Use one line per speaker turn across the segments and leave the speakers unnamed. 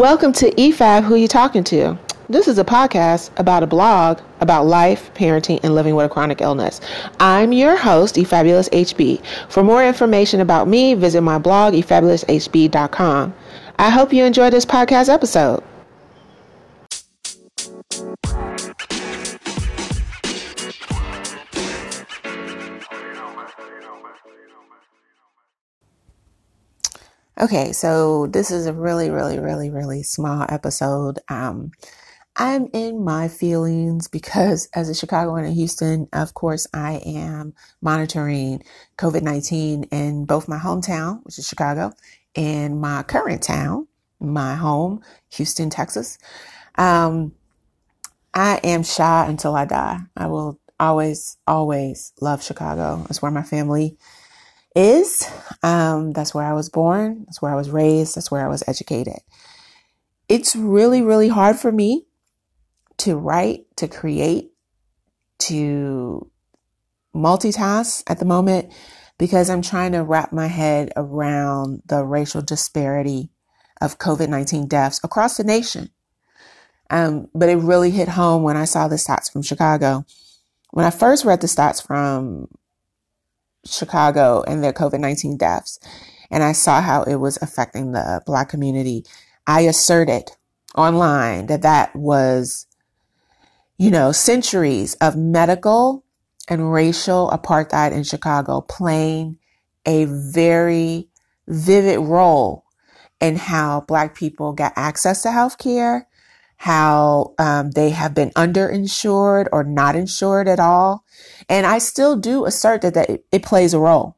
Welcome to EFAB Who You Talking To. This is a podcast about a blog about life, parenting, and living with a chronic illness. I'm your host, eFabulous HB. For more information about me, visit my blog, eFabuloushb.com. I hope you enjoy this podcast episode. Okay, so this is a really, really, really, really small episode. Um, I'm in my feelings because as a Chicagoan and Houston, of course, I am monitoring COVID 19 in both my hometown, which is Chicago, and my current town, my home, Houston, Texas. Um, I am Chi until I die. I will always, always love Chicago. It's where my family is. Um, that's where I was born. That's where I was raised. That's where I was educated. It's really, really hard for me to write, to create, to multitask at the moment because I'm trying to wrap my head around the racial disparity of COVID 19 deaths across the nation. Um, but it really hit home when I saw the stats from Chicago. When I first read the stats from Chicago and their COVID 19 deaths, and I saw how it was affecting the Black community, I asserted online that that was, you know, centuries of medical and racial apartheid in Chicago playing a very vivid role in how Black people got access to health care, how um, they have been underinsured or not insured at all. And I still do assert that, that it, it plays a role.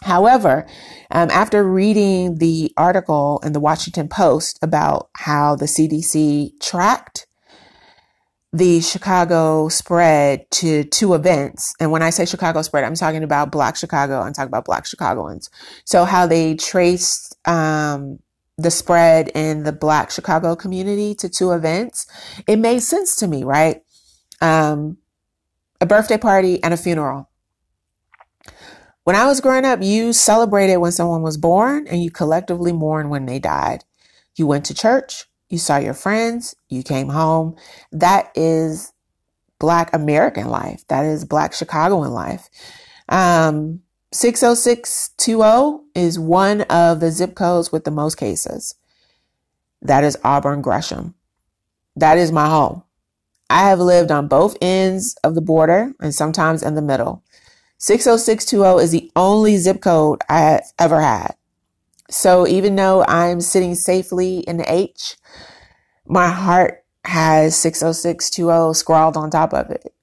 However, um, after reading the article in the Washington Post about how the CDC tracked the Chicago spread to two events. And when I say Chicago spread, I'm talking about Black Chicago. I'm talking about Black Chicagoans. So how they traced um, the spread in the Black Chicago community to two events, it made sense to me, right? Um, a birthday party and a funeral. When I was growing up, you celebrated when someone was born and you collectively mourned when they died. You went to church, you saw your friends, you came home. That is Black American life. That is Black Chicagoan life. Um, 60620 is one of the zip codes with the most cases. That is Auburn Gresham. That is my home. I have lived on both ends of the border and sometimes in the middle. 60620 is the only zip code I have ever had. So even though I'm sitting safely in the H, my heart has 60620 scrawled on top of it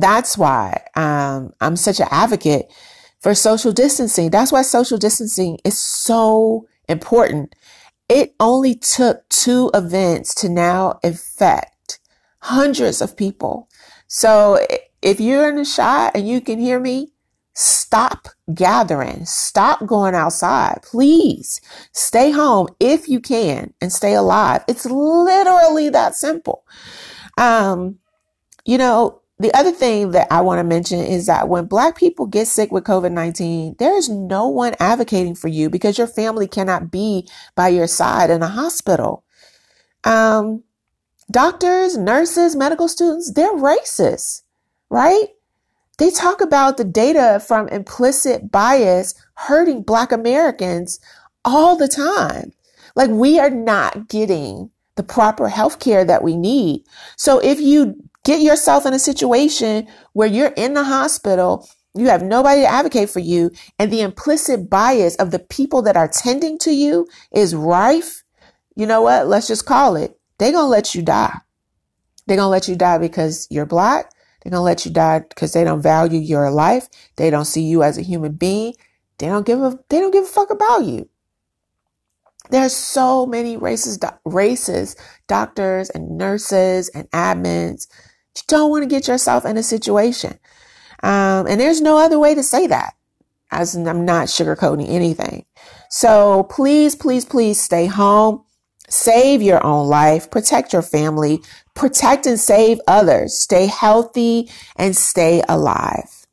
that's why um, I'm such an advocate for social distancing. That's why social distancing is so important. It only took two events to now affect hundreds of people. So if you're in the shot and you can hear me, stop gathering, stop going outside. Please stay home if you can and stay alive. It's literally that simple. Um, you know, the other thing that I want to mention is that when black people get sick with COVID-19, there is no one advocating for you because your family cannot be by your side in a hospital. Um, doctors, nurses, medical students, they're racist, right? They talk about the data from implicit bias hurting black Americans all the time. Like we are not getting the proper health care that we need. So if you get yourself in a situation where you're in the hospital, you have nobody to advocate for you, and the implicit bias of the people that are tending to you is rife, you know what? Let's just call it. They're going to let you die. They're going to let you die because you're black. They're going to let you die because they don't value your life. They don't see you as a human being. They don't give a, they don't give a fuck about you. There's so many races, races, doctors and nurses and admins you don't want to get yourself in a situation. Um, and there's no other way to say that as I'm not sugarcoating anything. So please, please, please stay home. Save your own life, protect your family, protect and save others, stay healthy and stay alive.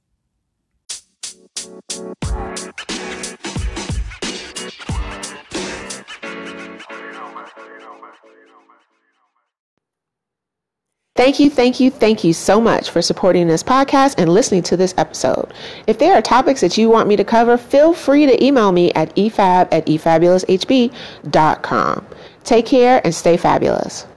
Thank you, thank you, thank you so much for supporting this podcast and listening to this episode. If there are topics that you want me to cover, feel free to email me at efab at efabuloushb.com. Take care and stay fabulous.